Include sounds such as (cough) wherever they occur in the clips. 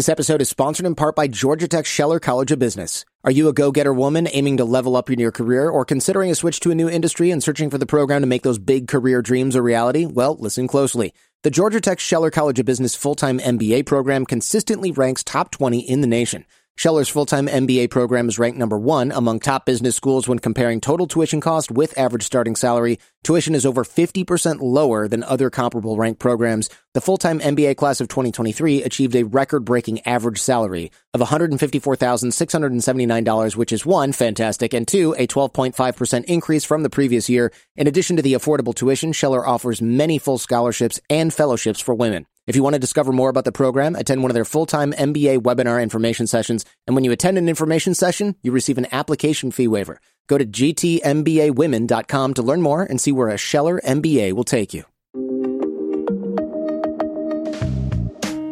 This episode is sponsored in part by Georgia Tech Scheller College of Business. Are you a go-getter woman aiming to level up in your career or considering a switch to a new industry and searching for the program to make those big career dreams a reality? Well, listen closely. The Georgia Tech Scheller College of Business full-time MBA program consistently ranks top 20 in the nation. Scheller's full-time MBA program is ranked number one among top business schools when comparing total tuition cost with average starting salary. Tuition is over 50% lower than other comparable ranked programs. The full-time MBA class of 2023 achieved a record-breaking average salary of $154,679, which is one, fantastic, and two, a 12.5% increase from the previous year. In addition to the affordable tuition, Scheller offers many full scholarships and fellowships for women. If you want to discover more about the program, attend one of their full-time MBA webinar information sessions. And when you attend an information session, you receive an application fee waiver. Go to gtmbawomen.com to learn more and see where a Scheller MBA will take you.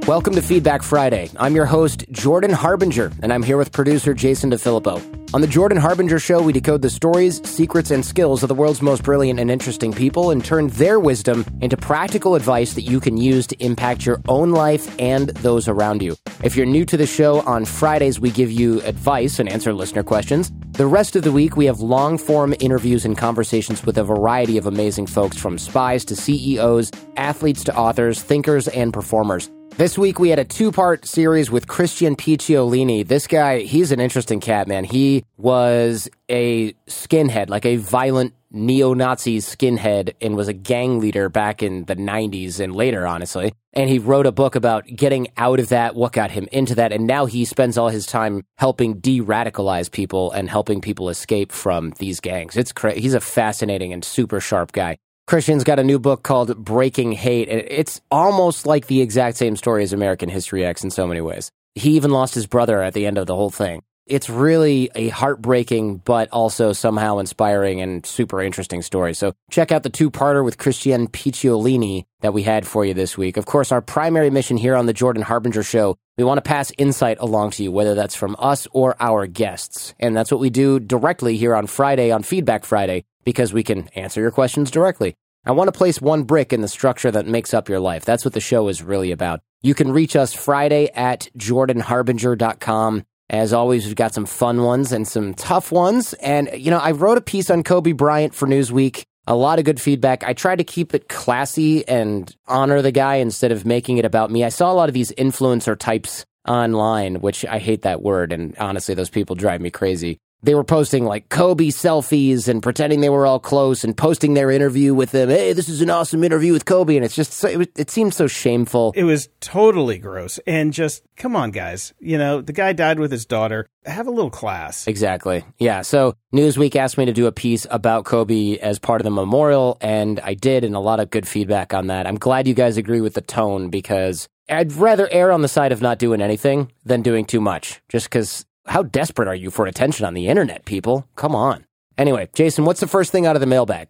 Welcome to Feedback Friday. I'm your host, Jordan Harbinger, and I'm here with producer Jason DeFillippo. On the Jordan Harbinger Show, we decode the stories, secrets, and skills of the world's most brilliant and interesting people and turn their wisdom into practical advice that you can use to impact your own life and those around you. If you're new to the show, on Fridays we give you advice and answer listener questions. The rest of the week, we have long form interviews and conversations with a variety of amazing folks from spies to CEOs, athletes to authors, thinkers, and performers. This week we had a two-part series with Christian Picciolini. This guy, he's an interesting cat, man. He was a skinhead, like a violent neo-Nazi skinhead and was a gang leader back in the 90s and later, honestly. And he wrote a book about getting out of that, what got him into that, and now he spends all his time helping de-radicalize people and helping people escape from these gangs. It's cra- he's a fascinating and super sharp guy. Christian's got a new book called Breaking Hate. It's almost like the exact same story as American History X in so many ways. He even lost his brother at the end of the whole thing. It's really a heartbreaking, but also somehow inspiring and super interesting story. So check out the two-parter with Christian Picciolini that we had for you this week. Of course, our primary mission here on the Jordan Harbinger Show, we want to pass insight along to you, whether that's from us or our guests. And that's what we do directly here on Friday, on Feedback Friday because we can answer your questions directly. I want to place one brick in the structure that makes up your life. That's what the show is really about. You can reach us Friday at jordanharbinger.com. As always, we've got some fun ones and some tough ones. And, you know, I wrote a piece on Kobe Bryant for Newsweek. A lot of good feedback. I tried to keep it classy and honor the guy instead of making it about me. I saw a lot of these influencer types online, which I hate that word. And honestly, those people drive me crazy they were posting like Kobe selfies and pretending they were all close and posting their interview with them. Hey, this is an awesome interview with Kobe. And it's just, so, it, it seemed so shameful. It was totally gross. And just, come on, guys. You know, the guy died with his daughter. Have a little class. Exactly. Yeah. So Newsweek asked me to do a piece about Kobe as part of the memorial. And I did, and a lot of good feedback on that. I'm glad you guys agree with the tone because I'd rather err on the side of not doing anything than doing too much, just because how desperate are you for attention on the internet, people? Come on. Anyway, Jason, what's the first thing out of the mailbag?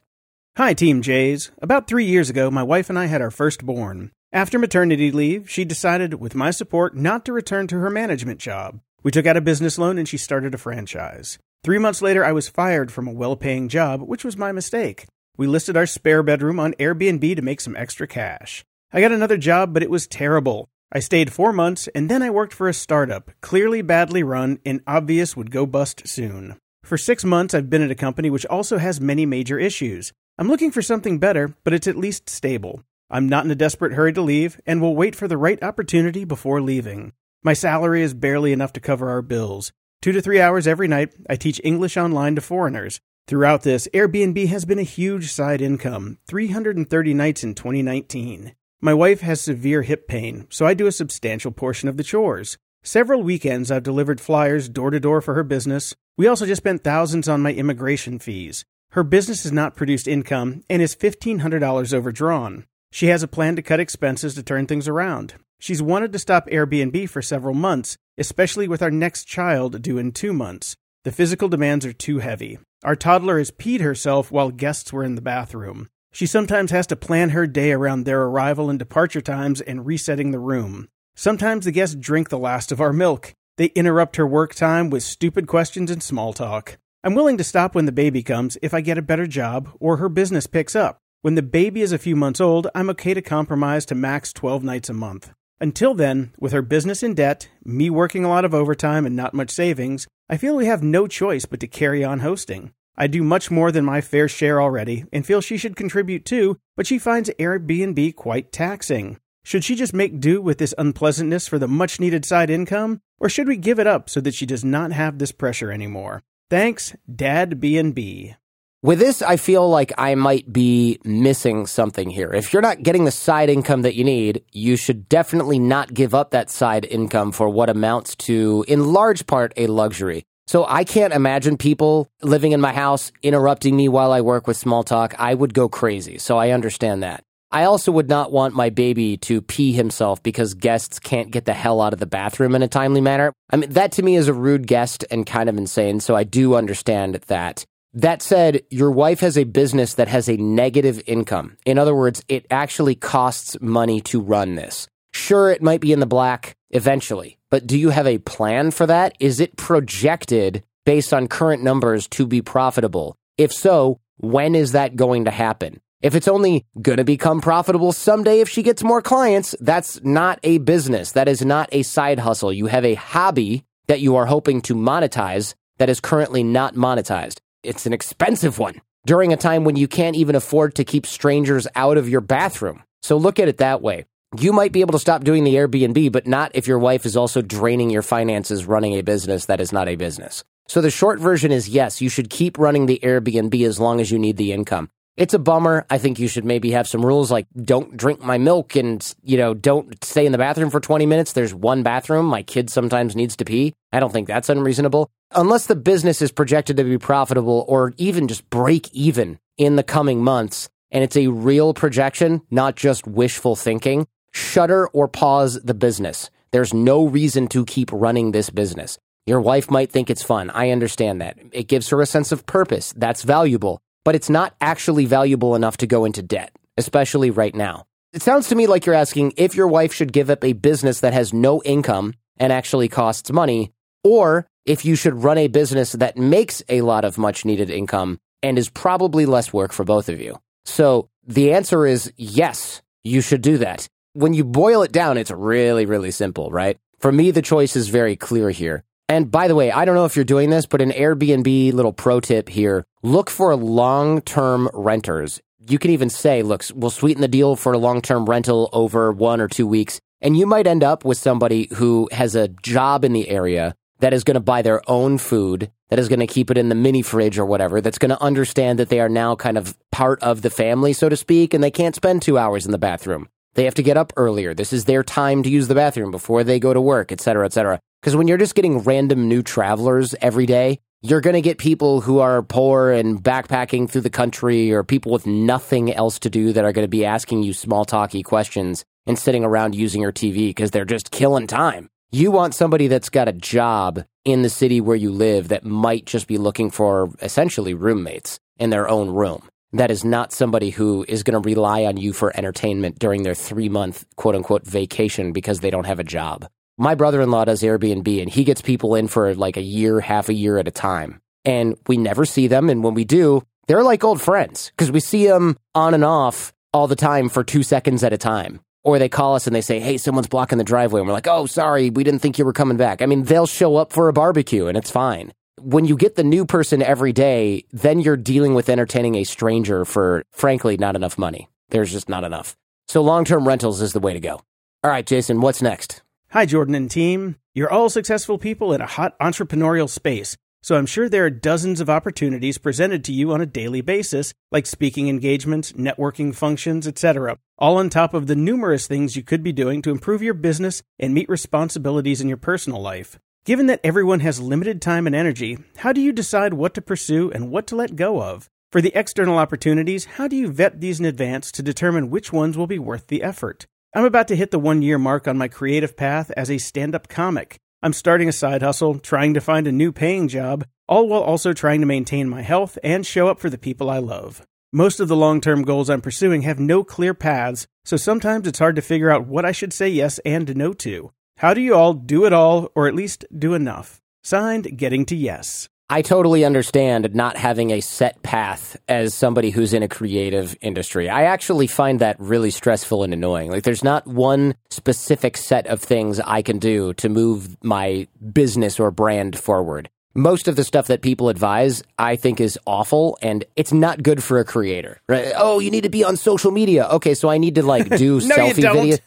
Hi, Team Jays. About three years ago, my wife and I had our firstborn. After maternity leave, she decided, with my support, not to return to her management job. We took out a business loan and she started a franchise. Three months later, I was fired from a well paying job, which was my mistake. We listed our spare bedroom on Airbnb to make some extra cash. I got another job, but it was terrible. I stayed four months and then I worked for a startup, clearly badly run and obvious would go bust soon. For six months, I've been at a company which also has many major issues. I'm looking for something better, but it's at least stable. I'm not in a desperate hurry to leave and will wait for the right opportunity before leaving. My salary is barely enough to cover our bills. Two to three hours every night, I teach English online to foreigners. Throughout this, Airbnb has been a huge side income 330 nights in 2019. My wife has severe hip pain, so I do a substantial portion of the chores. Several weekends I've delivered flyers door to door for her business. We also just spent thousands on my immigration fees. Her business has not produced income and is $1,500 overdrawn. She has a plan to cut expenses to turn things around. She's wanted to stop Airbnb for several months, especially with our next child due in two months. The physical demands are too heavy. Our toddler has peed herself while guests were in the bathroom. She sometimes has to plan her day around their arrival and departure times and resetting the room. Sometimes the guests drink the last of our milk. They interrupt her work time with stupid questions and small talk. I'm willing to stop when the baby comes if I get a better job or her business picks up. When the baby is a few months old, I'm okay to compromise to max 12 nights a month. Until then, with her business in debt, me working a lot of overtime and not much savings, I feel we have no choice but to carry on hosting. I do much more than my fair share already and feel she should contribute too, but she finds Airbnb quite taxing. Should she just make do with this unpleasantness for the much needed side income, or should we give it up so that she does not have this pressure anymore? Thanks, Dad B&B. With this, I feel like I might be missing something here. If you're not getting the side income that you need, you should definitely not give up that side income for what amounts to, in large part, a luxury. So I can't imagine people living in my house interrupting me while I work with small talk. I would go crazy. So I understand that. I also would not want my baby to pee himself because guests can't get the hell out of the bathroom in a timely manner. I mean, that to me is a rude guest and kind of insane. So I do understand that. That said, your wife has a business that has a negative income. In other words, it actually costs money to run this. Sure, it might be in the black eventually, but do you have a plan for that? Is it projected based on current numbers to be profitable? If so, when is that going to happen? If it's only going to become profitable someday if she gets more clients, that's not a business. That is not a side hustle. You have a hobby that you are hoping to monetize that is currently not monetized it's an expensive one during a time when you can't even afford to keep strangers out of your bathroom. So look at it that way. You might be able to stop doing the Airbnb, but not if your wife is also draining your finances running a business that is not a business. So the short version is yes, you should keep running the Airbnb as long as you need the income. It's a bummer. I think you should maybe have some rules like don't drink my milk and, you know, don't stay in the bathroom for 20 minutes. There's one bathroom. My kid sometimes needs to pee. I don't think that's unreasonable. Unless the business is projected to be profitable or even just break even in the coming months and it's a real projection, not just wishful thinking, shutter or pause the business. There's no reason to keep running this business. Your wife might think it's fun. I understand that. It gives her a sense of purpose. That's valuable but it's not actually valuable enough to go into debt, especially right now. It sounds to me like you're asking if your wife should give up a business that has no income and actually costs money, or if you should run a business that makes a lot of much needed income and is probably less work for both of you. So the answer is yes, you should do that. When you boil it down, it's really, really simple, right? For me, the choice is very clear here. And by the way, I don't know if you're doing this, but an Airbnb little pro tip here look for long term renters. You can even say, look, we'll sweeten the deal for a long term rental over one or two weeks. And you might end up with somebody who has a job in the area that is going to buy their own food, that is going to keep it in the mini fridge or whatever, that's going to understand that they are now kind of part of the family, so to speak, and they can't spend two hours in the bathroom. They have to get up earlier. This is their time to use the bathroom before they go to work, et cetera, et cetera. Because when you're just getting random new travelers every day, you're going to get people who are poor and backpacking through the country or people with nothing else to do that are going to be asking you small talky questions and sitting around using your TV because they're just killing time. You want somebody that's got a job in the city where you live that might just be looking for essentially roommates in their own room. That is not somebody who is going to rely on you for entertainment during their three month quote unquote vacation because they don't have a job my brother in law does Airbnb and he gets people in for like a year, half a year at a time. And we never see them. And when we do, they're like old friends because we see them on and off all the time for two seconds at a time. Or they call us and they say, Hey, someone's blocking the driveway. And we're like, Oh, sorry, we didn't think you were coming back. I mean, they'll show up for a barbecue and it's fine. When you get the new person every day, then you're dealing with entertaining a stranger for, frankly, not enough money. There's just not enough. So long term rentals is the way to go. All right, Jason, what's next? Hi, Jordan and team. You're all successful people in a hot entrepreneurial space, so I'm sure there are dozens of opportunities presented to you on a daily basis, like speaking engagements, networking functions, etc., all on top of the numerous things you could be doing to improve your business and meet responsibilities in your personal life. Given that everyone has limited time and energy, how do you decide what to pursue and what to let go of? For the external opportunities, how do you vet these in advance to determine which ones will be worth the effort? I'm about to hit the one year mark on my creative path as a stand up comic. I'm starting a side hustle, trying to find a new paying job, all while also trying to maintain my health and show up for the people I love. Most of the long term goals I'm pursuing have no clear paths, so sometimes it's hard to figure out what I should say yes and no to. How do you all do it all, or at least do enough? Signed, Getting to Yes. I totally understand not having a set path as somebody who's in a creative industry. I actually find that really stressful and annoying. Like, there's not one specific set of things I can do to move my business or brand forward. Most of the stuff that people advise, I think, is awful and it's not good for a creator. Right? Oh, you need to be on social media. Okay, so I need to like do (laughs) No, selfie videos.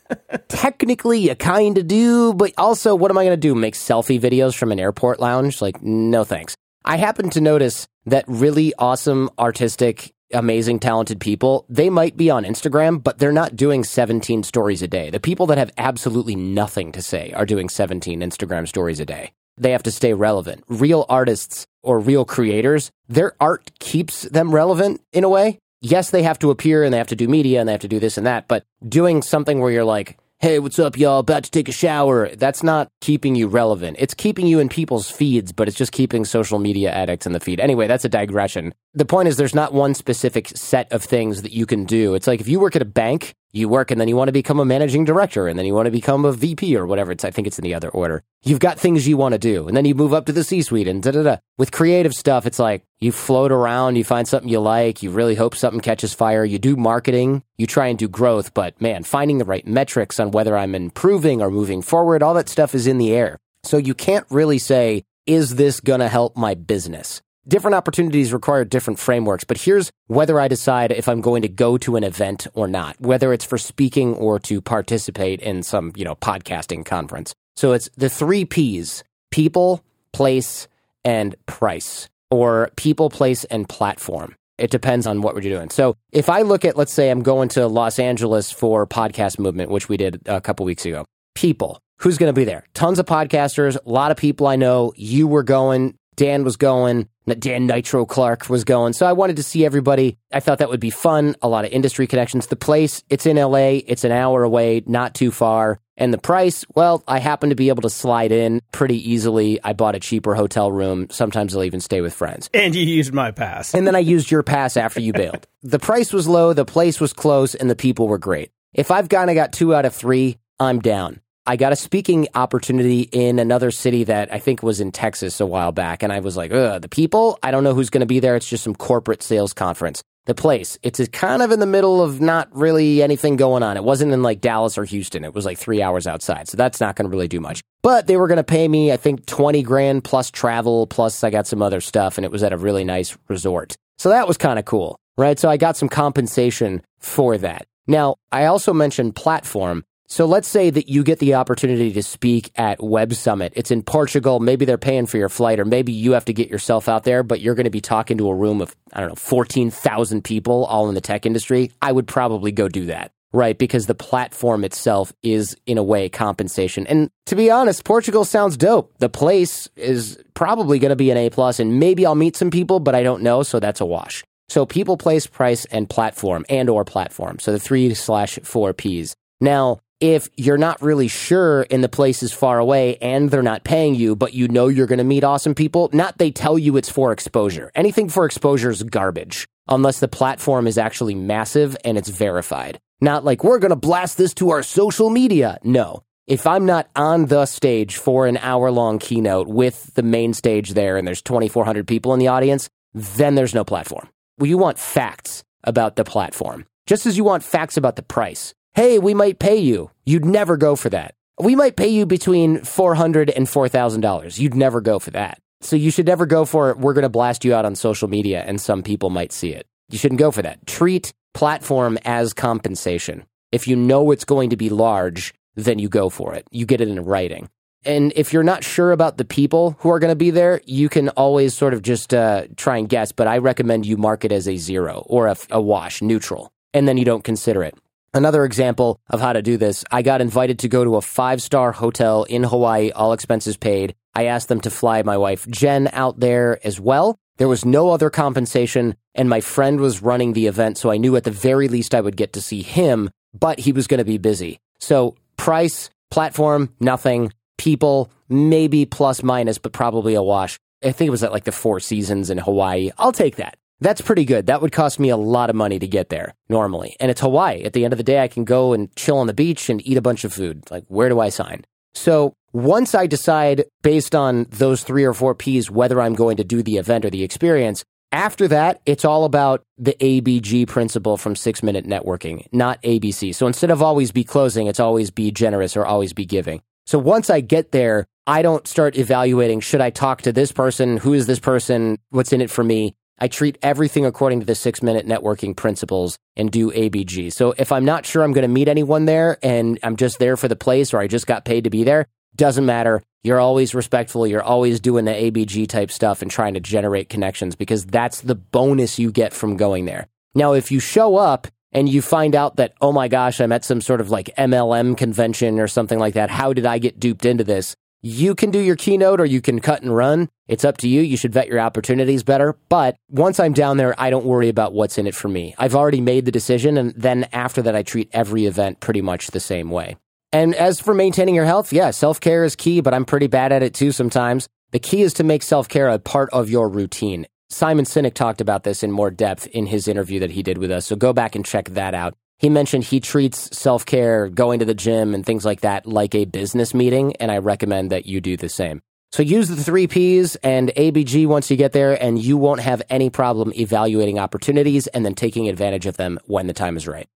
Technically, you kind of do, but also, what am I going to do? Make selfie videos from an airport lounge? Like, no thanks. I happen to notice that really awesome, artistic, amazing, talented people, they might be on Instagram, but they're not doing 17 stories a day. The people that have absolutely nothing to say are doing 17 Instagram stories a day. They have to stay relevant. Real artists or real creators, their art keeps them relevant in a way. Yes, they have to appear and they have to do media and they have to do this and that, but doing something where you're like, hey, what's up, y'all? About to take a shower. That's not keeping you relevant. It's keeping you in people's feeds, but it's just keeping social media addicts in the feed. Anyway, that's a digression. The point is, there's not one specific set of things that you can do. It's like if you work at a bank, you work and then you want to become a managing director and then you want to become a VP or whatever. It's, I think it's in the other order. You've got things you want to do and then you move up to the C suite and da da da. With creative stuff, it's like you float around, you find something you like, you really hope something catches fire, you do marketing, you try and do growth, but man, finding the right metrics on whether I'm improving or moving forward, all that stuff is in the air. So you can't really say, is this going to help my business? Different opportunities require different frameworks, but here's whether I decide if I'm going to go to an event or not, whether it's for speaking or to participate in some, you know, podcasting conference. So it's the three P's people, place, and price, or people, place, and platform. It depends on what we're doing. So if I look at, let's say I'm going to Los Angeles for podcast movement, which we did a couple weeks ago, people, who's going to be there? Tons of podcasters, a lot of people I know. You were going, Dan was going, Dan Nitro Clark was going. So I wanted to see everybody. I thought that would be fun. A lot of industry connections. The place, it's in LA. It's an hour away, not too far. And the price, well, I happened to be able to slide in pretty easily. I bought a cheaper hotel room. Sometimes I'll even stay with friends. And you used my pass. And then I used your pass after you bailed. (laughs) the price was low, the place was close, and the people were great. If I've kind of got two out of three, I'm down. I got a speaking opportunity in another city that I think was in Texas a while back. And I was like, the people, I don't know who's going to be there. It's just some corporate sales conference. The place, it's kind of in the middle of not really anything going on. It wasn't in like Dallas or Houston. It was like three hours outside. So that's not going to really do much. But they were going to pay me, I think, 20 grand plus travel, plus I got some other stuff. And it was at a really nice resort. So that was kind of cool, right? So I got some compensation for that. Now, I also mentioned platform. So let's say that you get the opportunity to speak at Web Summit. It's in Portugal. Maybe they're paying for your flight, or maybe you have to get yourself out there, but you're going to be talking to a room of, I don't know, 14,000 people all in the tech industry. I would probably go do that, right? Because the platform itself is, in a way, compensation. And to be honest, Portugal sounds dope. The place is probably going to be an A plus, and maybe I'll meet some people, but I don't know. So that's a wash. So people, place, price, and platform, and or platform. So the three slash four Ps. Now, if you're not really sure and the place is far away and they're not paying you, but you know you're going to meet awesome people, not they tell you it's for exposure. Anything for exposure is garbage unless the platform is actually massive and it's verified. Not like we're going to blast this to our social media. No. If I'm not on the stage for an hour long keynote with the main stage there and there's 2,400 people in the audience, then there's no platform. Well, you want facts about the platform, just as you want facts about the price hey, we might pay you. You'd never go for that. We might pay you between $400 and $4,000. You'd never go for that. So you should never go for it. we're going to blast you out on social media and some people might see it. You shouldn't go for that. Treat platform as compensation. If you know it's going to be large, then you go for it. You get it in writing. And if you're not sure about the people who are going to be there, you can always sort of just uh, try and guess. But I recommend you mark it as a zero or a, a wash, neutral, and then you don't consider it. Another example of how to do this, I got invited to go to a five star hotel in Hawaii, all expenses paid. I asked them to fly my wife Jen out there as well. There was no other compensation, and my friend was running the event, so I knew at the very least I would get to see him, but he was going to be busy. So, price, platform, nothing. People, maybe plus minus, but probably a wash. I think it was at like the Four Seasons in Hawaii. I'll take that. That's pretty good. That would cost me a lot of money to get there normally. And it's Hawaii. At the end of the day, I can go and chill on the beach and eat a bunch of food. Like, where do I sign? So once I decide based on those three or four P's whether I'm going to do the event or the experience, after that, it's all about the ABG principle from six minute networking, not ABC. So instead of always be closing, it's always be generous or always be giving. So once I get there, I don't start evaluating should I talk to this person? Who is this person? What's in it for me? I treat everything according to the six minute networking principles and do ABG. So if I'm not sure I'm going to meet anyone there and I'm just there for the place or I just got paid to be there, doesn't matter. You're always respectful. You're always doing the ABG type stuff and trying to generate connections because that's the bonus you get from going there. Now, if you show up and you find out that, oh my gosh, I'm at some sort of like MLM convention or something like that, how did I get duped into this? You can do your keynote or you can cut and run. It's up to you. You should vet your opportunities better. But once I'm down there, I don't worry about what's in it for me. I've already made the decision. And then after that, I treat every event pretty much the same way. And as for maintaining your health, yeah, self care is key, but I'm pretty bad at it too sometimes. The key is to make self care a part of your routine. Simon Sinek talked about this in more depth in his interview that he did with us, so go back and check that out. He mentioned he treats self care, going to the gym, and things like that like a business meeting, and I recommend that you do the same. So use the three P's and ABG once you get there, and you won't have any problem evaluating opportunities and then taking advantage of them when the time is right.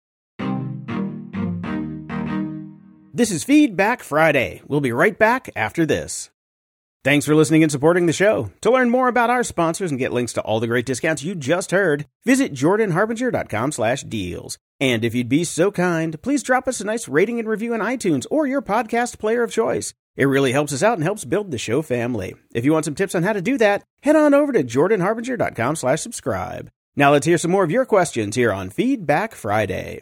This is Feedback Friday. We'll be right back after this. Thanks for listening and supporting the show. To learn more about our sponsors and get links to all the great discounts you just heard, visit jordanharbinger.com slash deals. And if you'd be so kind, please drop us a nice rating and review on iTunes or your podcast player of choice. It really helps us out and helps build the show family. If you want some tips on how to do that, head on over to jordanharbinger.com slash subscribe. Now let's hear some more of your questions here on Feedback Friday.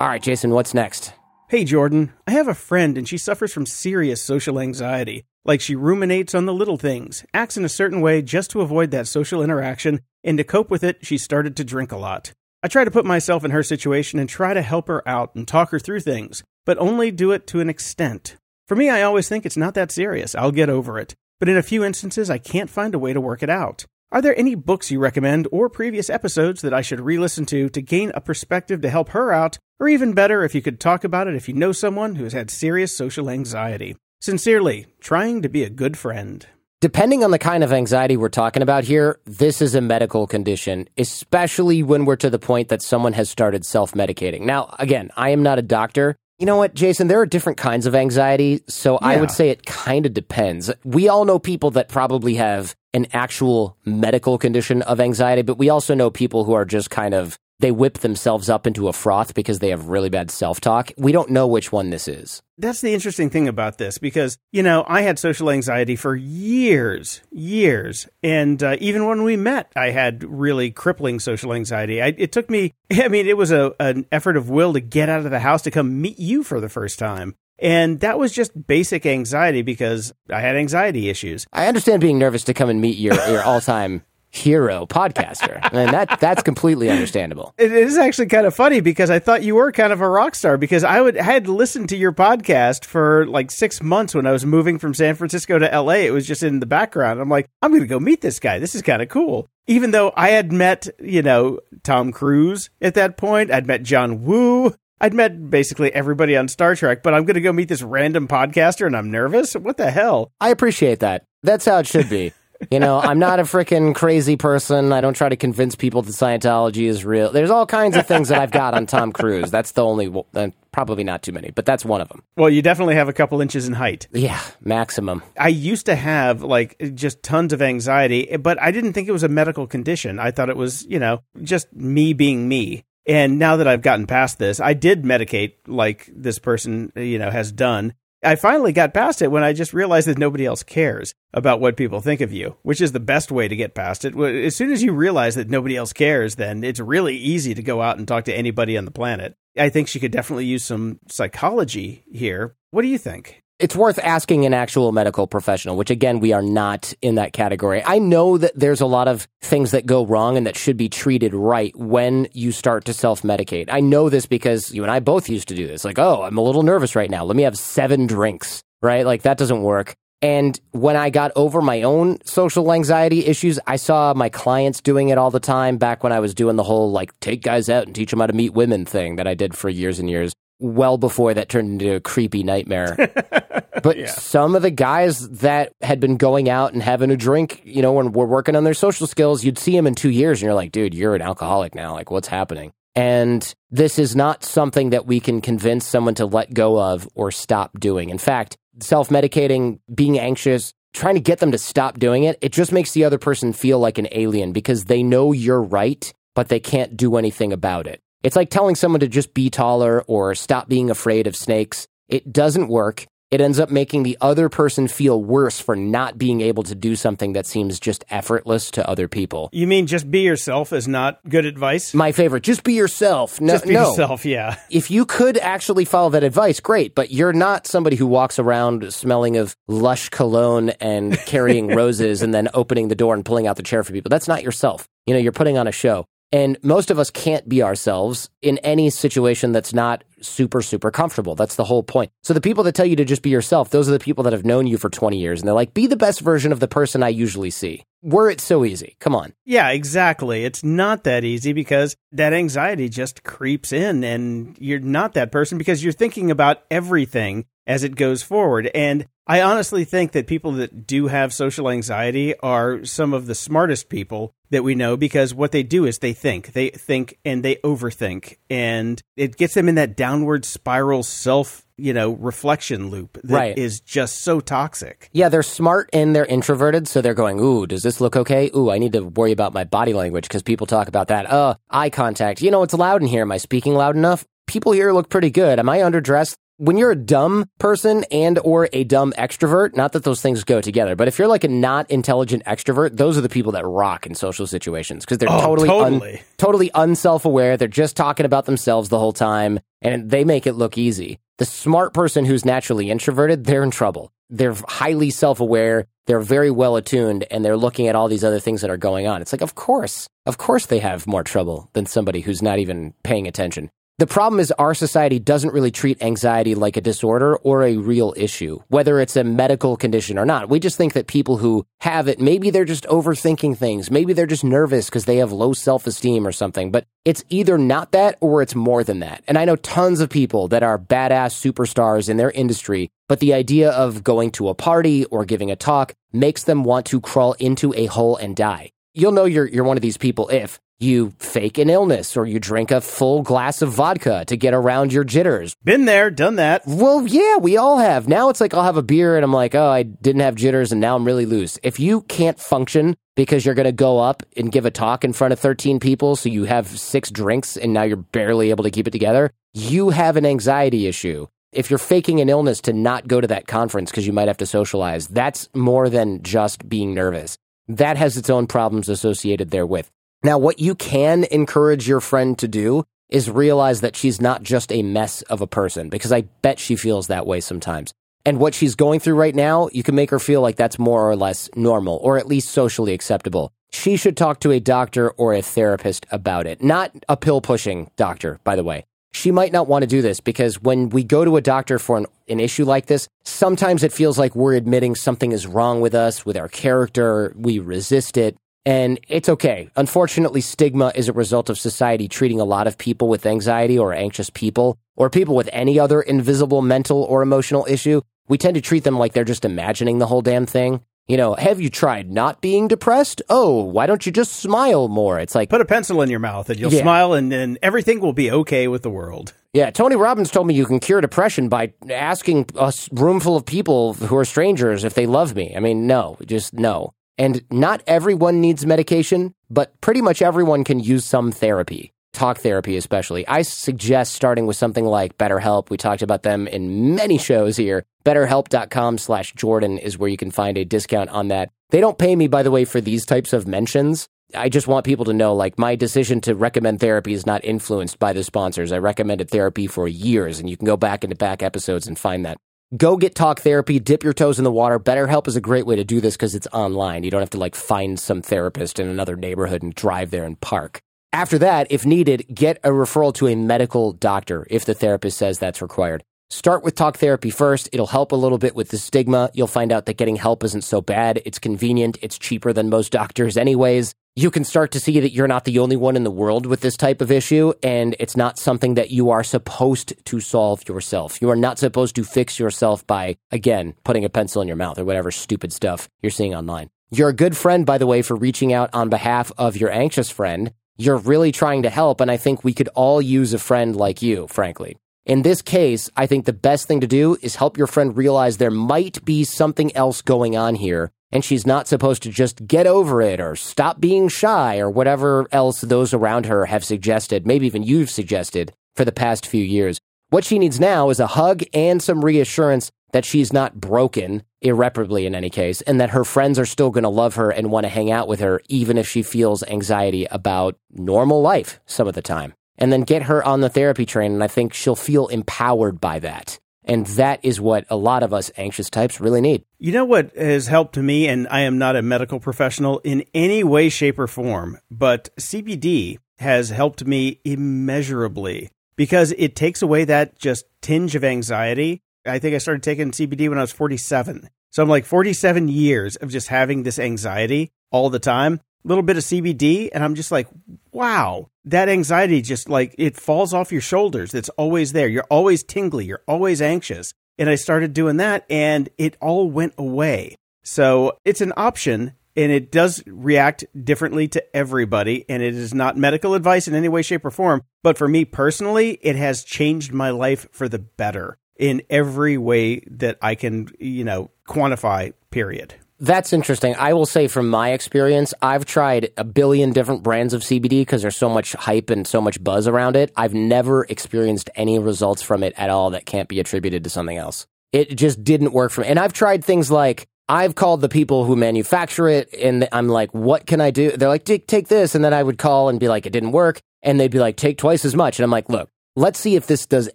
All right, Jason, what's next? Hey, Jordan. I have a friend and she suffers from serious social anxiety. Like she ruminates on the little things, acts in a certain way just to avoid that social interaction, and to cope with it, she started to drink a lot. I try to put myself in her situation and try to help her out and talk her through things, but only do it to an extent. For me, I always think it's not that serious. I'll get over it. But in a few instances, I can't find a way to work it out. Are there any books you recommend or previous episodes that I should re listen to to gain a perspective to help her out? Or even better, if you could talk about it if you know someone who has had serious social anxiety. Sincerely, trying to be a good friend. Depending on the kind of anxiety we're talking about here, this is a medical condition, especially when we're to the point that someone has started self medicating. Now, again, I am not a doctor. You know what, Jason? There are different kinds of anxiety, so yeah. I would say it kind of depends. We all know people that probably have an actual medical condition of anxiety, but we also know people who are just kind of they whip themselves up into a froth because they have really bad self talk. We don't know which one this is. That's the interesting thing about this because, you know, I had social anxiety for years, years. And uh, even when we met, I had really crippling social anxiety. I, it took me, (laughs) I mean, it was a, an effort of will to get out of the house to come meet you for the first time. And that was just basic anxiety because I had anxiety issues. I understand being nervous to come and meet your, your all time hero podcaster. (laughs) and that that's completely understandable. It is actually kind of funny because I thought you were kind of a rock star because I would I had listened to your podcast for like 6 months when I was moving from San Francisco to LA. It was just in the background. I'm like, I'm going to go meet this guy. This is kind of cool. Even though I had met, you know, Tom Cruise at that point, I'd met John Woo, I'd met basically everybody on Star Trek, but I'm going to go meet this random podcaster and I'm nervous. What the hell? I appreciate that. That's how it should be. You know, I'm not a freaking crazy person. I don't try to convince people that Scientology is real. There's all kinds of things that I've got on Tom Cruise. That's the only, uh, probably not too many, but that's one of them. Well, you definitely have a couple inches in height. Yeah, maximum. I used to have like just tons of anxiety, but I didn't think it was a medical condition. I thought it was, you know, just me being me. And now that I've gotten past this, I did medicate like this person, you know, has done. I finally got past it when I just realized that nobody else cares about what people think of you, which is the best way to get past it. As soon as you realize that nobody else cares, then it's really easy to go out and talk to anybody on the planet. I think she could definitely use some psychology here. What do you think? It's worth asking an actual medical professional, which again, we are not in that category. I know that there's a lot of things that go wrong and that should be treated right when you start to self medicate. I know this because you and I both used to do this. Like, oh, I'm a little nervous right now. Let me have seven drinks, right? Like, that doesn't work. And when I got over my own social anxiety issues, I saw my clients doing it all the time back when I was doing the whole like take guys out and teach them how to meet women thing that I did for years and years. Well before that turned into a creepy nightmare. (laughs) but Yeah. some of the guys that had been going out and having a drink, you know, when we're working on their social skills, you'd see them in two years and you're like, dude, you're an alcoholic now. Like, what's happening? And this is not something that we can convince someone to let go of or stop doing. In fact, self medicating, being anxious, trying to get them to stop doing it, it just makes the other person feel like an alien because they know you're right, but they can't do anything about it. It's like telling someone to just be taller or stop being afraid of snakes. It doesn't work. It ends up making the other person feel worse for not being able to do something that seems just effortless to other people. You mean just be yourself is not good advice? My favorite, just be yourself. No, just be no. yourself, yeah. If you could actually follow that advice, great, but you're not somebody who walks around smelling of lush cologne and carrying (laughs) roses and then opening the door and pulling out the chair for people. That's not yourself. You know, you're putting on a show. And most of us can't be ourselves in any situation that's not super, super comfortable. That's the whole point. So the people that tell you to just be yourself, those are the people that have known you for 20 years. And they're like, be the best version of the person I usually see. Were it so easy? Come on. Yeah, exactly. It's not that easy because that anxiety just creeps in and you're not that person because you're thinking about everything as it goes forward. And I honestly think that people that do have social anxiety are some of the smartest people that we know because what they do is they think, they think and they overthink and it gets them in that downward spiral self, you know, reflection loop that Right. is just so toxic. Yeah, they're smart and they're introverted, so they're going, "Ooh, does this look okay? Ooh, I need to worry about my body language because people talk about that. Uh, eye contact. You know, it's loud in here. Am I speaking loud enough? People here look pretty good. Am I underdressed? When you're a dumb person and or a dumb extrovert, not that those things go together, but if you're like a not intelligent extrovert, those are the people that rock in social situations because they're Oh, totally un- totally. totally unself-aware. They're just talking about themselves the whole time and they make it look easy. The smart person who's naturally introverted, they're in trouble. They're highly self-aware, they're very well attuned and they're looking at all these other things that are going on. It's like, of course. Of course they have more trouble than somebody who's not even paying attention. The problem is our society doesn't really treat anxiety like a disorder or a real issue, whether it's a medical condition or not. We just think that people who have it, maybe they're just overthinking things. Maybe they're just nervous because they have low self-esteem or something, but it's either not that or it's more than that. And I know tons of people that are badass superstars in their industry, but the idea of going to a party or giving a talk makes them want to crawl into a hole and die. You'll know you're, you're one of these people if you fake an illness or you drink a full glass of vodka to get around your jitters. Been there, done that. Well, yeah, we all have. Now it's like I'll have a beer and I'm like, oh, I didn't have jitters and now I'm really loose. If you can't function because you're going to go up and give a talk in front of 13 people, so you have six drinks and now you're barely able to keep it together, you have an anxiety issue. If you're faking an illness to not go to that conference because you might have to socialize, that's more than just being nervous. That has its own problems associated therewith. Now, what you can encourage your friend to do is realize that she's not just a mess of a person, because I bet she feels that way sometimes. And what she's going through right now, you can make her feel like that's more or less normal, or at least socially acceptable. She should talk to a doctor or a therapist about it, not a pill pushing doctor, by the way. She might not want to do this because when we go to a doctor for an, an issue like this, sometimes it feels like we're admitting something is wrong with us, with our character, we resist it. And it's okay. Unfortunately, stigma is a result of society treating a lot of people with anxiety or anxious people, or people with any other invisible mental or emotional issue. We tend to treat them like they're just imagining the whole damn thing. You know, have you tried not being depressed? Oh, why don't you just smile more? It's like, Put a pencil in your mouth and you'll Yeah. smile and then everything will be okay with the world. Yeah, Tony Robbins told me you can cure depression by asking a room full of people who are strangers if they love me. I mean, no, just no. And not everyone needs medication, but pretty much everyone can use some therapy. Talk therapy, especially. I suggest starting with something like BetterHelp. We talked about them in many shows here. BetterHelp.com slash Jordan is where you can find a discount on that. They don't pay me, by the way, for these types of mentions. I just want people to know, like, my decision to recommend therapy is not influenced by the sponsors. I recommended therapy for years, and you can go back into back episodes and find that. Go get talk therapy, dip your toes in the water. BetterHelp is a great way to do this because it's online. You don't have to, like, find some therapist in another neighborhood and drive there and park. After that, if needed, get a referral to a medical doctor if the therapist says that's required. Start with talk therapy first. It'll help a little bit with the stigma. You'll find out that getting help isn't so bad. It's convenient. It's cheaper than most doctors, anyways. You can start to see that you're not the only one in the world with this type of issue, and it's not something that you are supposed to solve yourself. You are not supposed to fix yourself by, again, putting a pencil in your mouth or whatever stupid stuff you're seeing online. You're a good friend, by the way, for reaching out on behalf of your anxious friend. You're really trying to help, and I think we could all use a friend like you, frankly. In this case, I think the best thing to do is help your friend realize there might be something else going on here, and she's not supposed to just get over it or stop being shy or whatever else those around her have suggested, maybe even you've suggested for the past few years. What she needs now is a hug and some reassurance that she's not broken irreparably in any case, and that her friends are still going to love her and want to hang out with her, even if she feels anxiety about normal life some of the time and then get her on the therapy train. And I think she'll feel empowered by that. And that is what a lot of us anxious types really need. You know what has helped me, and I am not a medical professional in any way, shape, or form, but CBD has helped me immeasurably because it takes away that just tinge of anxiety. I think I started taking CBD when I was 47. So I'm like 47 years of just having this anxiety all the time little bit of CBD, and I'm just like, wow, that anxiety just like it falls off your shoulders. It's always there. You're always tingly. You're always anxious. And I started doing that, and it all went away. So it's an option, and it does react differently to everybody. And it is not medical advice in any way, shape, or form. But for me personally, it has changed my life for the better in every way that I can, you know, quantify, period. That's interesting. I will say from my experience, I've tried a billion different brands of CBD because there's so much hype and so much buzz around it. I've never experienced any results from it at all that can't be attributed to something else. It just didn't work for me. And I've tried things like I've called the people who manufacture it and I'm like, what can I do? They're like, take this. And then I would call and be like, it didn't work. And they'd be like, take twice as much. And I'm like, look, let's see if this does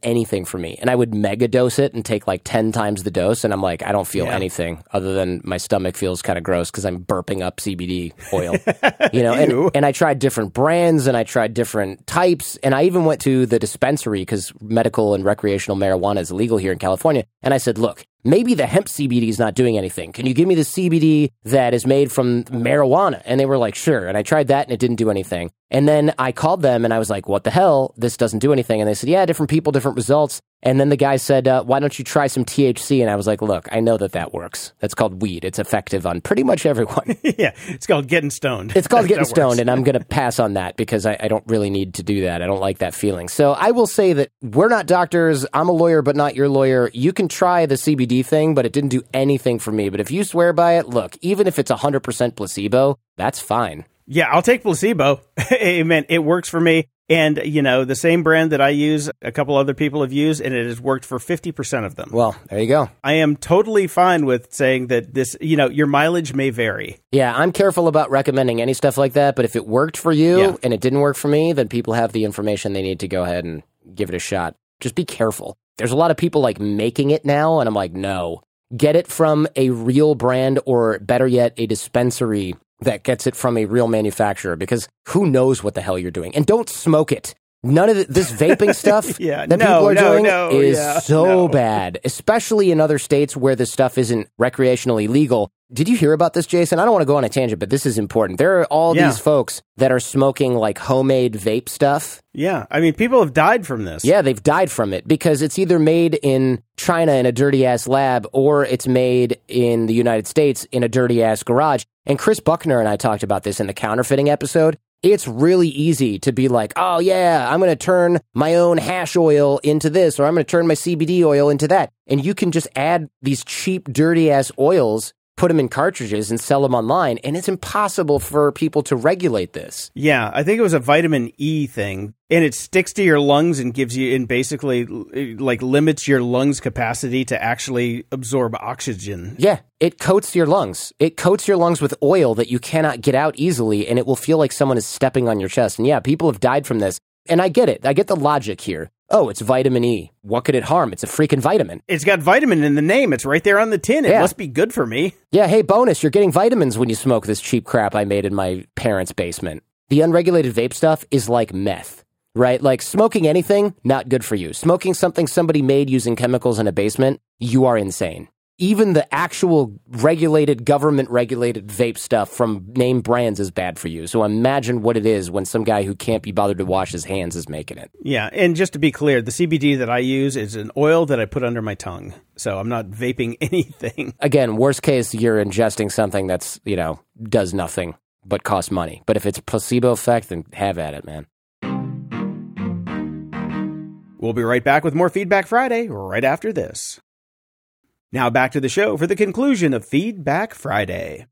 anything for me. And I would mega dose it and take like 10 times the dose. And I'm like, I don't feel yeah. anything other than my stomach feels kind of gross because I'm burping up CBD oil, (laughs) you know, and, and I tried different brands and I tried different types. And I even went to the dispensary because medical and recreational marijuana is illegal here in California. And I said, look, maybe the hemp CBD is not doing anything. Can you give me the CBD that is made from marijuana? And they were like, sure. And I tried that and it didn't do anything. And then I called them and I was like, what the hell? This doesn't do anything. And they said, yeah, different people, different results. And then the guy said, uh, why don't you try some THC? And I was like, look, I know that that works. That's called weed. It's effective on pretty much everyone. (laughs) yeah, it's called getting stoned. It's called (laughs) getting stoned. And I'm going to pass on that because I, I don't really need to do that. I don't like that feeling. So I will say that we're not doctors. I'm a lawyer, but not your lawyer. You can try the CBD thing, but it didn't do anything for me. But if you swear by it, look, even if it's 100% placebo, that's fine. Yeah, I'll take placebo. (laughs) Amen. It works for me. And, you know, the same brand that I use, a couple other people have used, and it has worked for 50% of them. Well, there you go. I am totally fine with saying that this, you know, your mileage may vary. Yeah, I'm careful about recommending any stuff like that. But if it worked for you yeah. and it didn't work for me, then people have the information they need to go ahead and give it a shot. Just be careful. There's a lot of people like making it now, and I'm like, no. Get it from a real brand or better yet, a dispensary that gets it from a real manufacturer because who knows what the hell you're doing. And don't smoke it. None of the, this vaping (laughs) stuff yeah, that no, people are no, doing no, is yeah, so bad, especially in other states where this stuff isn't recreationally legal. Did you hear about this, Jason? I don't want to go on a tangent, but this is important. There are all yeah. these folks that are smoking like homemade vape stuff. Yeah. I mean, people have died from this. Yeah, they've died from it because it's either made in China in a dirty ass lab or it's made in the United States in a dirty ass garage. And Kris Buckner and I talked about this in the counterfeiting episode it's really easy to be like, oh yeah, I'm going to turn my own hash oil into this, or I'm going to turn my CBD oil into that. And you can just add these cheap, dirty ass oils put them in cartridges and sell them online. And it's impossible for people to regulate this. Yeah, I think it was a vitamin E thing. And it sticks to your lungs and gives you, and basically uh, like limits your lungs' capacity to actually absorb oxygen. Yeah, it coats your lungs. It coats your lungs with oil that you cannot get out easily, and it will feel like someone is stepping on your chest. And yeah, people have died from this. And I get it. I get the logic here. Oh, it's vitamin E. What could it harm? It's a freaking vitamin. It's got vitamin in the name. It's right there on the tin. It yeah. must be good for me. Yeah, hey, bonus, you're getting vitamins when you smoke this cheap crap I made in my parents' basement. The unregulated vape stuff is like meth. right? Like smoking anything, not good for you. Smoking something somebody made using chemicals in a basement, you are insane. Even the actual regulated, government regulated vape stuff from name brands is bad for you. So imagine what it is when some guy who can't be bothered to wash his hands is making it. Yeah, and just to be clear, the CBD that I use is an oil that I put under my tongue. So I'm not vaping (laughs) anything. Again, worst case, you're ingesting something that's, you know, does nothing but costs money. But if it's placebo effect, then have at it, man. We'll be right back with more Feedback Friday right after this. Now back to the show for the conclusion of Feedback Friday.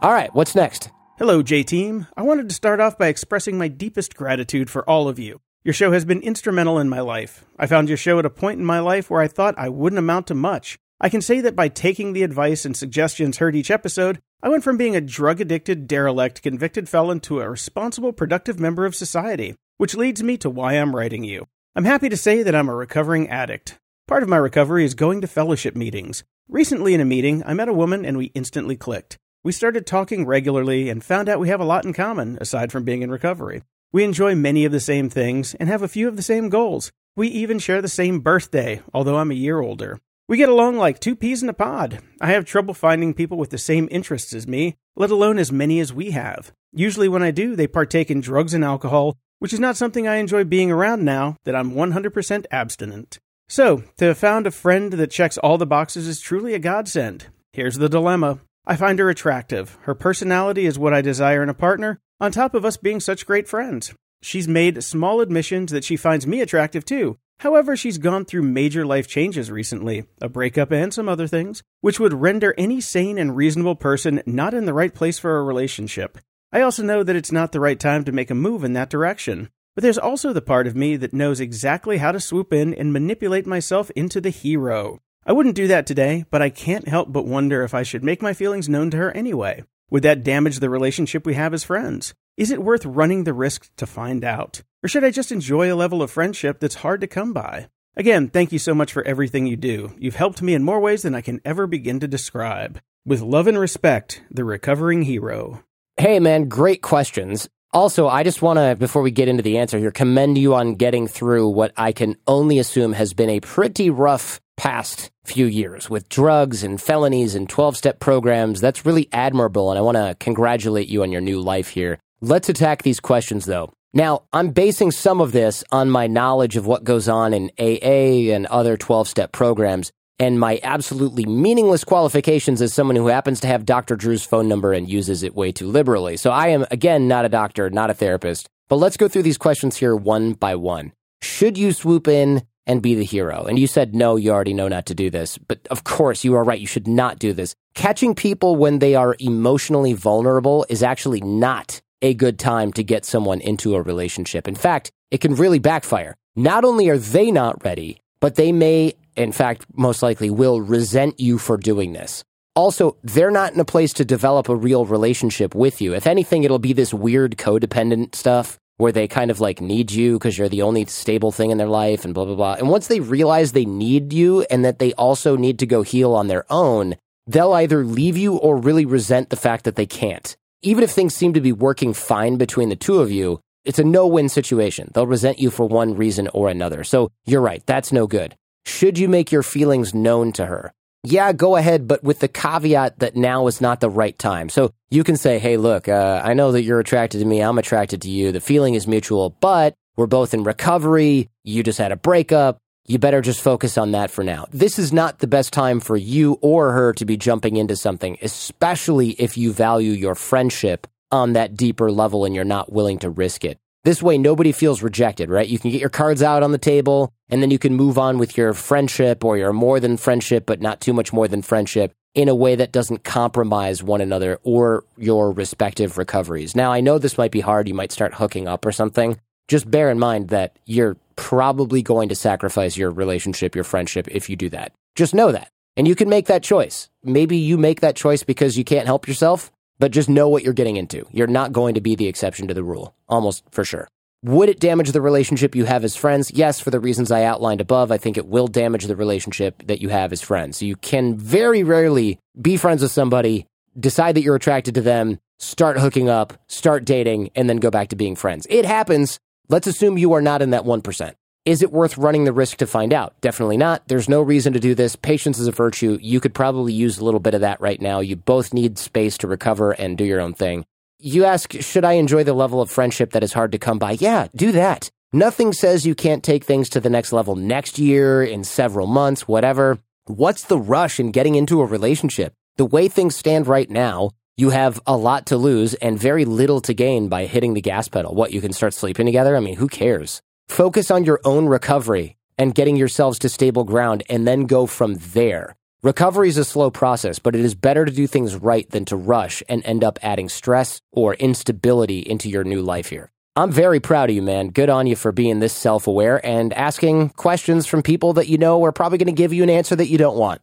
All right, what's next? Hello, J Team. I wanted to start off by expressing my deepest gratitude for all of you. Your show has been instrumental in my life. I found your show at a point in my life where I thought I wouldn't amount to much. I can say that by taking the advice and suggestions heard each episode, I went from being a drug addicted, derelict, convicted felon to a responsible, productive member of society, which leads me to why I'm writing you. I'm happy to say that I'm a recovering addict. Part of my recovery is going to fellowship meetings. Recently, in a meeting, I met a woman and we instantly clicked. We started talking regularly and found out we have a lot in common, aside from being in recovery. We enjoy many of the same things and have a few of the same goals. We even share the same birthday, although I'm a year older. We get along like two peas in a pod. I have trouble finding people with the same interests as me, let alone as many as we have. Usually, when I do, they partake in drugs and alcohol, which is not something I enjoy being around now that I'm 100% abstinent. So, to have found a friend that checks all the boxes is truly a godsend. Here's the dilemma I find her attractive. Her personality is what I desire in a partner, on top of us being such great friends. She's made small admissions that she finds me attractive too. However, she's gone through major life changes recently, a breakup and some other things, which would render any sane and reasonable person not in the right place for a relationship. I also know that it's not the right time to make a move in that direction. But there's also the part of me that knows exactly how to swoop in and manipulate myself into the hero. I wouldn't do that today, but I can't help but wonder if I should make my feelings known to her anyway. Would that damage the relationship we have as friends? Is it worth running the risk to find out? Or should I just enjoy a level of friendship that's hard to come by? Again, thank you so much for everything you do. You've helped me in more ways than I can ever begin to describe. With love and respect, the recovering hero. Hey, man, great questions. Also, I just want to, before we get into the answer here, commend you on getting through what I can only assume has been a pretty rough past few years with drugs and felonies and 12 step programs. That's really admirable, and I want to congratulate you on your new life here. Let's attack these questions, though. Now, I'm basing some of this on my knowledge of what goes on in AA and other 12 step programs and my absolutely meaningless qualifications as someone who happens to have Dr. Drew's phone number and uses it way too liberally. So I am, again, not a doctor, not a therapist. But let's go through these questions here one by one. Should you swoop in and be the hero. And you said, no, you already know not to do this. But of course, you are right. You should not do this. Catching people when they are emotionally vulnerable is actually not a good time to get someone into a relationship. In fact, it can really backfire. Not only are they not ready, but they may, in fact, most likely will resent you for doing this. Also, they're not in a place to develop a real relationship with you. If anything, it'll be this weird codependent stuff where they kind of like need you because you're the only stable thing in their life and blah, blah, blah. And once they realize they need you and that they also need to go heal on their own, they'll either leave you or really resent the fact that they can't. Even if things seem to be working fine between the two of you, it's a no win situation. They'll resent you for one reason or another. So you're right. That's no good. Should you make your feelings known to her? yeah, go ahead, but with the caveat that now is not the right time. So you can say, hey, look, uh, I know that you're attracted to me. I'm attracted to you. The feeling is mutual, but we're both in recovery. You just had a breakup. You better just focus on that for now. This is not the best time for you or her to be jumping into something, especially if you value your friendship on that deeper level and you're not willing to risk it. This way, nobody feels rejected, right? You can get your cards out on the table and then you can move on with your friendship or your more than friendship, but not too much more than friendship in a way that doesn't compromise one another or your respective recoveries. Now, I know this might be hard. You might start hooking up or something. Just bear in mind that you're probably going to sacrifice your relationship, your friendship if you do that. Just know that. And you can make that choice. Maybe you make that choice because you can't help yourself but just know what you're getting into. You're not going to be the exception to the rule, almost for sure. Would it damage the relationship you have as friends? Yes, for the reasons I outlined above. I think it will damage the relationship that you have as friends. You can very rarely be friends with somebody, decide that you're attracted to them, start hooking up, start dating, and then go back to being friends. It happens. Let's assume you are not in that 1%. Is it worth running the risk to find out? Definitely not. There's no reason to do this. Patience is a virtue. You could probably use a little bit of that right now. You both need space to recover and do your own thing. You ask, should I enjoy the level of friendship that is hard to come by? Yeah, do that. Nothing says you can't take things to the next level next year, in several months, whatever. What's the rush in getting into a relationship? The way things stand right now, you have a lot to lose and very little to gain by hitting the gas pedal. What, you can start sleeping together? I mean, who cares? Focus on your own recovery and getting yourselves to stable ground and then go from there. Recovery is a slow process, but it is better to do things right than to rush and end up adding stress or instability into your new life here. I'm very proud of you, man. Good on you for being this self aware and asking questions from people that you know are probably going to give you an answer that you don't want.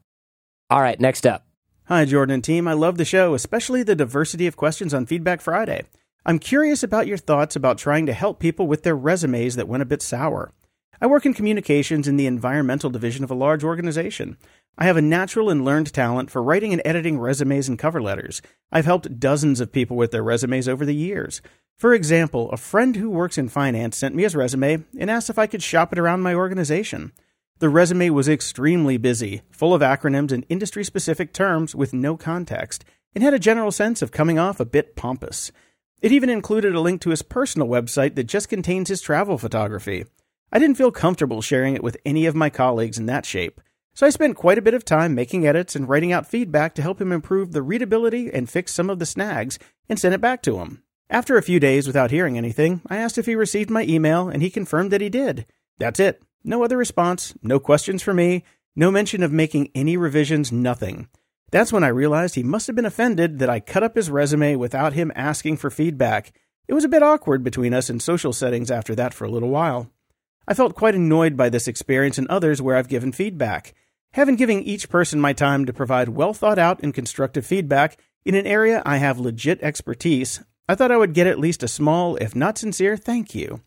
All right, next up. Hi, Jordan and team. I love the show, especially the diversity of questions on Feedback Friday. I'm curious about your thoughts about trying to help people with their resumes that went a bit sour. I work in communications in the environmental division of a large organization. I have a natural and learned talent for writing and editing resumes and cover letters. I've helped dozens of people with their resumes over the years. For example, a friend who works in finance sent me his resume and asked if I could shop it around my organization. The resume was extremely busy, full of acronyms and industry specific terms with no context, and had a general sense of coming off a bit pompous. It even included a link to his personal website that just contains his travel photography. I didn't feel comfortable sharing it with any of my colleagues in that shape, so I spent quite a bit of time making edits and writing out feedback to help him improve the readability and fix some of the snags and sent it back to him. After a few days without hearing anything, I asked if he received my email and he confirmed that he did. That's it. No other response, no questions for me, no mention of making any revisions, nothing. That's when I realized he must have been offended that I cut up his resume without him asking for feedback. It was a bit awkward between us in social settings after that for a little while. I felt quite annoyed by this experience and others where I've given feedback. Having given each person my time to provide well thought out and constructive feedback in an area I have legit expertise, I thought I would get at least a small, if not sincere, thank you.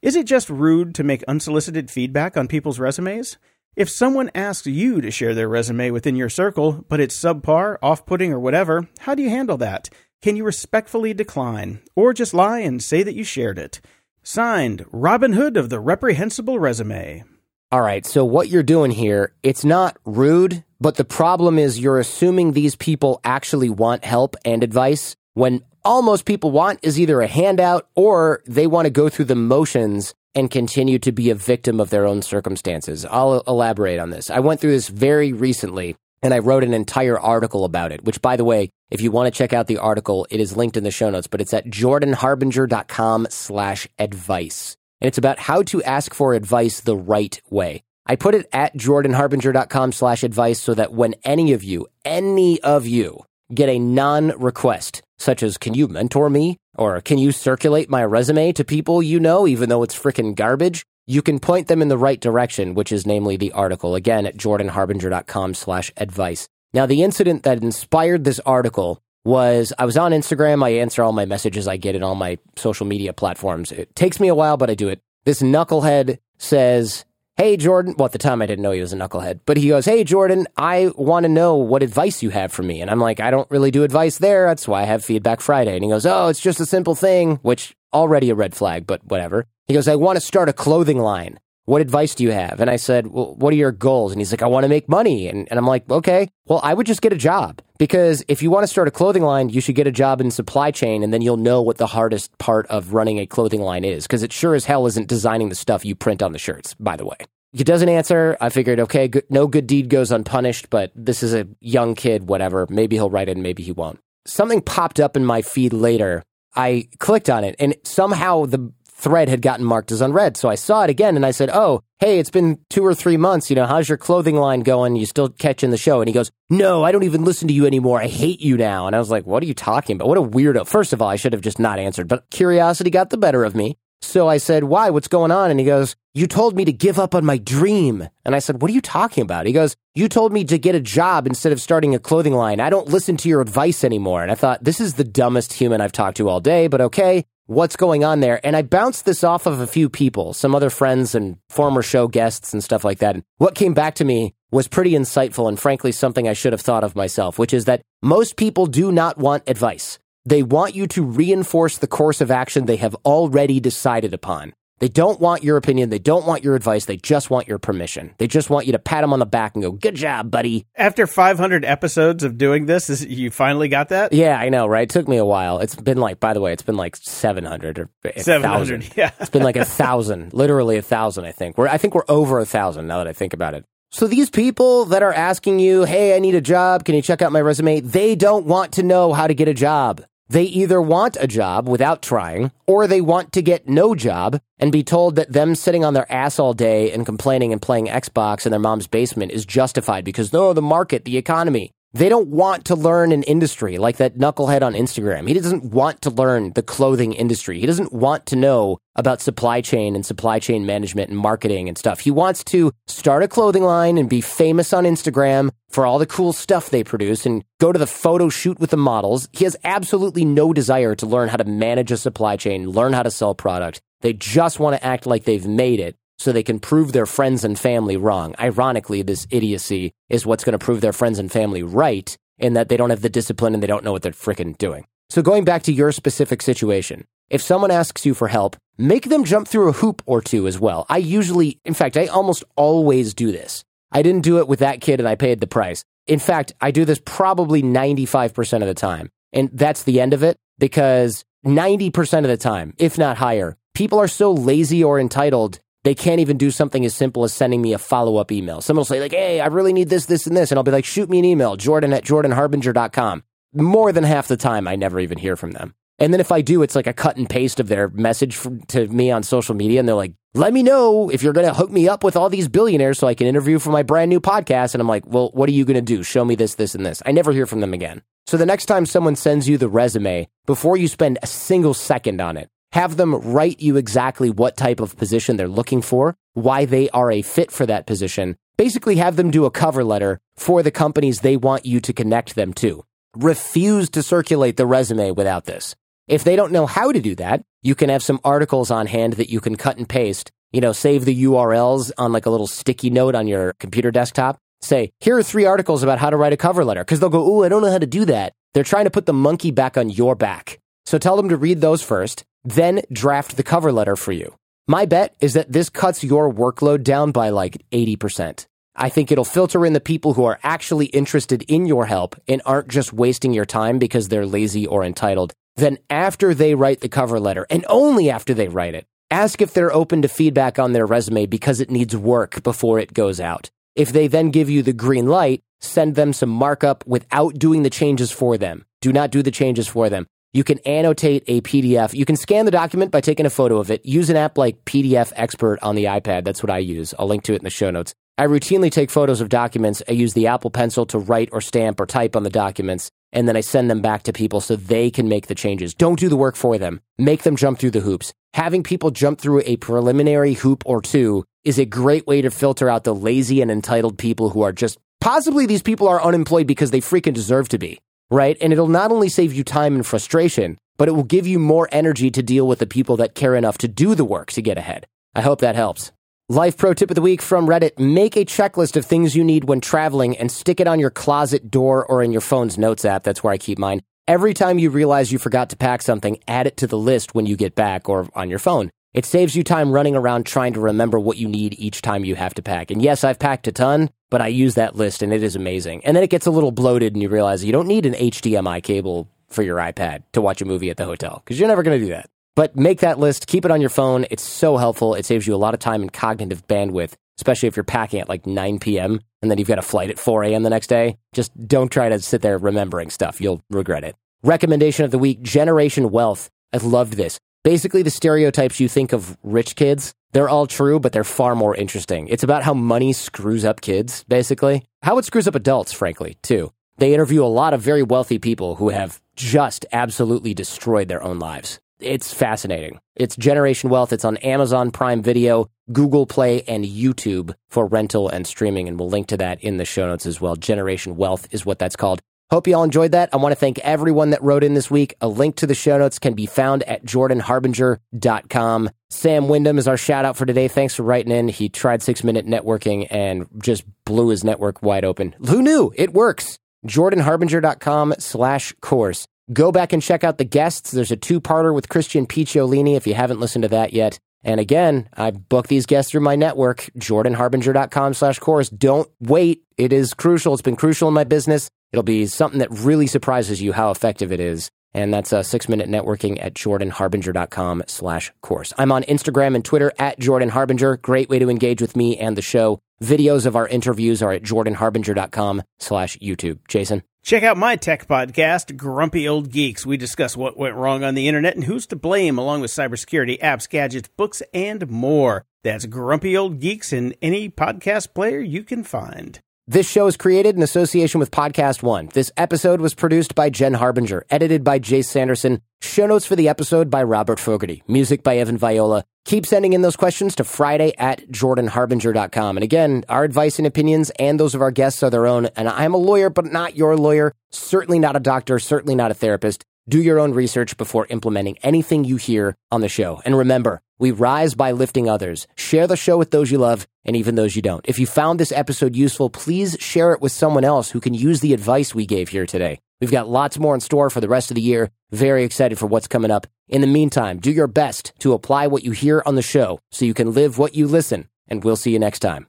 Is it just rude to make unsolicited feedback on people's resumes? If someone asks you to share their resume within your circle, but it's subpar, off putting, or whatever, how do you handle that? Can you respectfully decline, or just lie and say that you shared it? Signed, Robin Hood of the Reprehensible Resume. All right, so what you're doing here, it's not rude, but the problem is you're assuming these people actually want help and advice when all most people want is either a handout or they want to go through the motions and continue to be a victim of their own circumstances. I'll elaborate on this. I went through this very recently and I wrote an entire article about it, which by the way, if you want to check out the article, it is linked in the show notes, but it's at jordanharbinger.com slash advice. And it's about how to ask for advice the right way. I put it at jordanharbinger.com slash advice so that when any of you, any of you get a non request, such as, can you mentor me? Or can you circulate my resume to people you know, even though it's freaking garbage? You can point them in the right direction, which is namely the article, again at jordanharbinger.com slash advice. Now, the incident that inspired this article was I was on Instagram. I answer all my messages I get in all my social media platforms. It takes me a while, but I do it. This knucklehead says, Hey, Jordan. Well, at the time I didn't know he was a knucklehead, but he goes, Hey, Jordan, I want to know what advice you have for me. And I'm like, I don't really do advice there. That's why I have Feedback Friday. And he goes, Oh, it's just a simple thing, which already a red flag, but whatever. He goes, I want to start a clothing line. What advice do you have? And I said, Well, what are your goals? And he's like, I want to make money. And, and I'm like, Okay, well, I would just get a job because if you want to start a clothing line, you should get a job in supply chain and then you'll know what the hardest part of running a clothing line is because it sure as hell isn't designing the stuff you print on the shirts, by the way. He doesn't answer. I figured, okay, good, no good deed goes unpunished, but this is a young kid, whatever. Maybe he'll write it, maybe he won't. Something popped up in my feed later. I clicked on it, and somehow the thread had gotten marked as unread. So I saw it again, and I said, oh, hey, it's been two or three months. You know, how's your clothing line going? You still catching the show? And he goes, no, I don't even listen to you anymore. I hate you now. And I was like, what are you talking about? What a weirdo. First of all, I should have just not answered, but curiosity got the better of me. So I said, Why? What's going on? And he goes, You told me to give up on my dream. And I said, What are you talking about? He goes, You told me to get a job instead of starting a clothing line. I don't listen to your advice anymore. And I thought, This is the dumbest human I've talked to all day, but okay. What's going on there? And I bounced this off of a few people, some other friends and former show guests and stuff like that. And what came back to me was pretty insightful and frankly something I should have thought of myself, which is that most people do not want advice. They want you to reinforce the course of action they have already decided upon. They don't want your opinion. They don't want your advice. They just want your permission. They just want you to pat them on the back and go, good job, buddy. After 500 episodes of doing this, is, you finally got that? Yeah, I know, right? It took me a while. It's been like, by the way, it's been like 700 or 700. 1,000. Yeah. It's been like a thousand, (laughs) literally a thousand, I think. We're, I think we're over a thousand now that I think about it. So these people that are asking you, hey, I need a job. Can you check out my resume? They don't want to know how to get a job. They either want a job without trying, or they want to get no job and be told that them sitting on their ass all day and complaining and playing Xbox in their mom's basement is justified because no, the market, the economy. They don't want to learn an industry like that knucklehead on Instagram. He doesn't want to learn the clothing industry. He doesn't want to know about supply chain and supply chain management and marketing and stuff. He wants to start a clothing line and be famous on Instagram for all the cool stuff they produce and go to the photo shoot with the models. He has absolutely no desire to learn how to manage a supply chain, learn how to sell product. They just want to act like they've made it so they can prove their friends and family wrong. Ironically, this idiocy is what's going to prove their friends and family right in that they don't have the discipline and they don't know what they're fricking doing. So going back to your specific situation, if someone asks you for help, make them jump through a hoop or two as well. I usually, in fact, I almost always do this. I didn't do it with that kid and I paid the price. In fact, I do this probably 95% of the time. And that's the end of it because 90% of the time, if not higher, people are so lazy or entitled they can't even do something as simple as sending me a follow up email. Someone will say, like, hey, I really need this, this, and this. And I'll be like, shoot me an email, jordan at jordanharbinger.com. More than half the time, I never even hear from them. And then if I do, it's like a cut and paste of their message to me on social media. And they're like, let me know if you're going to hook me up with all these billionaires so I can interview for my brand new podcast. And I'm like, well, what are you going to do? Show me this, this, and this. I never hear from them again. So the next time someone sends you the resume, before you spend a single second on it, have them write you exactly what type of position they're looking for, why they are a fit for that position. Basically, have them do a cover letter for the companies they want you to connect them to. Refuse to circulate the resume without this. If they don't know how to do that, you can have some articles on hand that you can cut and paste. You know, save the URLs on like a little sticky note on your computer desktop. Say, here are three articles about how to write a cover letter. Cause they'll go, Ooh, I don't know how to do that. They're trying to put the monkey back on your back. So tell them to read those first, then draft the cover letter for you. My bet is that this cuts your workload down by like 80%. I think it'll filter in the people who are actually interested in your help and aren't just wasting your time because they're lazy or entitled. Then after they write the cover letter, and only after they write it, ask if they're open to feedback on their resume because it needs work before it goes out. If they then give you the green light, send them some markup without doing the changes for them. Do not do the changes for them. You can annotate a PDF. You can scan the document by taking a photo of it. Use an app like PDF Expert on the iPad. That's what I use. I'll link to it in the show notes. I routinely take photos of documents. I use the Apple Pencil to write or stamp or type on the documents, and then I send them back to people so they can make the changes. Don't do the work for them. Make them jump through the hoops. Having people jump through a preliminary hoop or two is a great way to filter out the lazy and entitled people who are just possibly these people are unemployed because they freaking deserve to be right? And it'll not only save you time and frustration, but it will give you more energy to deal with the people that care enough to do the work to get ahead. I hope that helps. Life pro tip of the week from Reddit make a checklist of things you need when traveling and stick it on your closet door or in your phone's notes app. That's where I keep mine. Every time you realize you forgot to pack something, add it to the list when you get back or on your phone. It saves you time running around trying to remember what you need each time you have to pack. And yes, I've packed a ton, but I use that list and it is amazing. And then it gets a little bloated and you realize you don't need an HDMI cable for your iPad to watch a movie at the hotel because you're never going to do that. But make that list, keep it on your phone. It's so helpful. It saves you a lot of time and cognitive bandwidth, especially if you're packing at like 9 p.m. and then you've got a flight at 4 a.m. the next day. Just don't try to sit there remembering stuff. You'll regret it. Recommendation of the week Generation Wealth. I've loved this. Basically, the stereotypes you think of rich kids, they're all true, but they're far more interesting. It's about how money screws up kids, basically. How it screws up adults, frankly, too. They interview a lot of very wealthy people who have just absolutely destroyed their own lives. It's fascinating. It's Generation Wealth. It's on Amazon Prime Video, Google Play, and YouTube for rental and streaming. And we'll link to that in the show notes as well. Generation Wealth is what that's called. Hope you all enjoyed that. I want to thank everyone that wrote in this week. A link to the show notes can be found at jordanharbinger.com. Sam Wyndham is our shout out for today. Thanks for writing in. He tried six minute networking and just blew his network wide open. Who knew? It works. jordanharbinger.com slash course Go back and check out the guests. There's a two parter with Christian Picciolini if you haven't listened to that yet. And again, I book these guests through my network, jordanharbinger.com slash course. Don't wait. It is crucial. It's been crucial in my business. It'll be something that really surprises you how effective it is. And that's uh, six minute networking at jordanharbinger.com slash course. I'm on Instagram and Twitter at Jordan Harbinger. Great way to engage with me and the show. Videos of our interviews are at jordanharbinger.com slash YouTube. Jason. Check out my tech podcast, Grumpy Old Geeks. We discuss what went wrong on the internet and who's to blame, along with cybersecurity, apps, gadgets, books, and more. That's Grumpy Old Geeks in any podcast player you can find. This show is created in association with Podcast One. This episode was produced by Jen Harbinger, edited by Jase Sanderson. Show notes for the episode by Robert Fogarty. Music by Evan Viola. Keep sending in those questions to Friday at jordanharbinger.com. And again, our advice and opinions and those of our guests are their own. And I'm a lawyer, but not your lawyer. Certainly not a doctor, certainly not a therapist. Do your own research before implementing anything you hear on the show. And remember, we rise by lifting others. Share the show with those you love and even those you don't. If you found this episode useful, please share it with someone else who can use the advice we gave here today. We've got lots more in store for the rest of the year. Very excited for what's coming up. In the meantime, do your best to apply what you hear on the show so you can live what you listen, and we'll see you next time.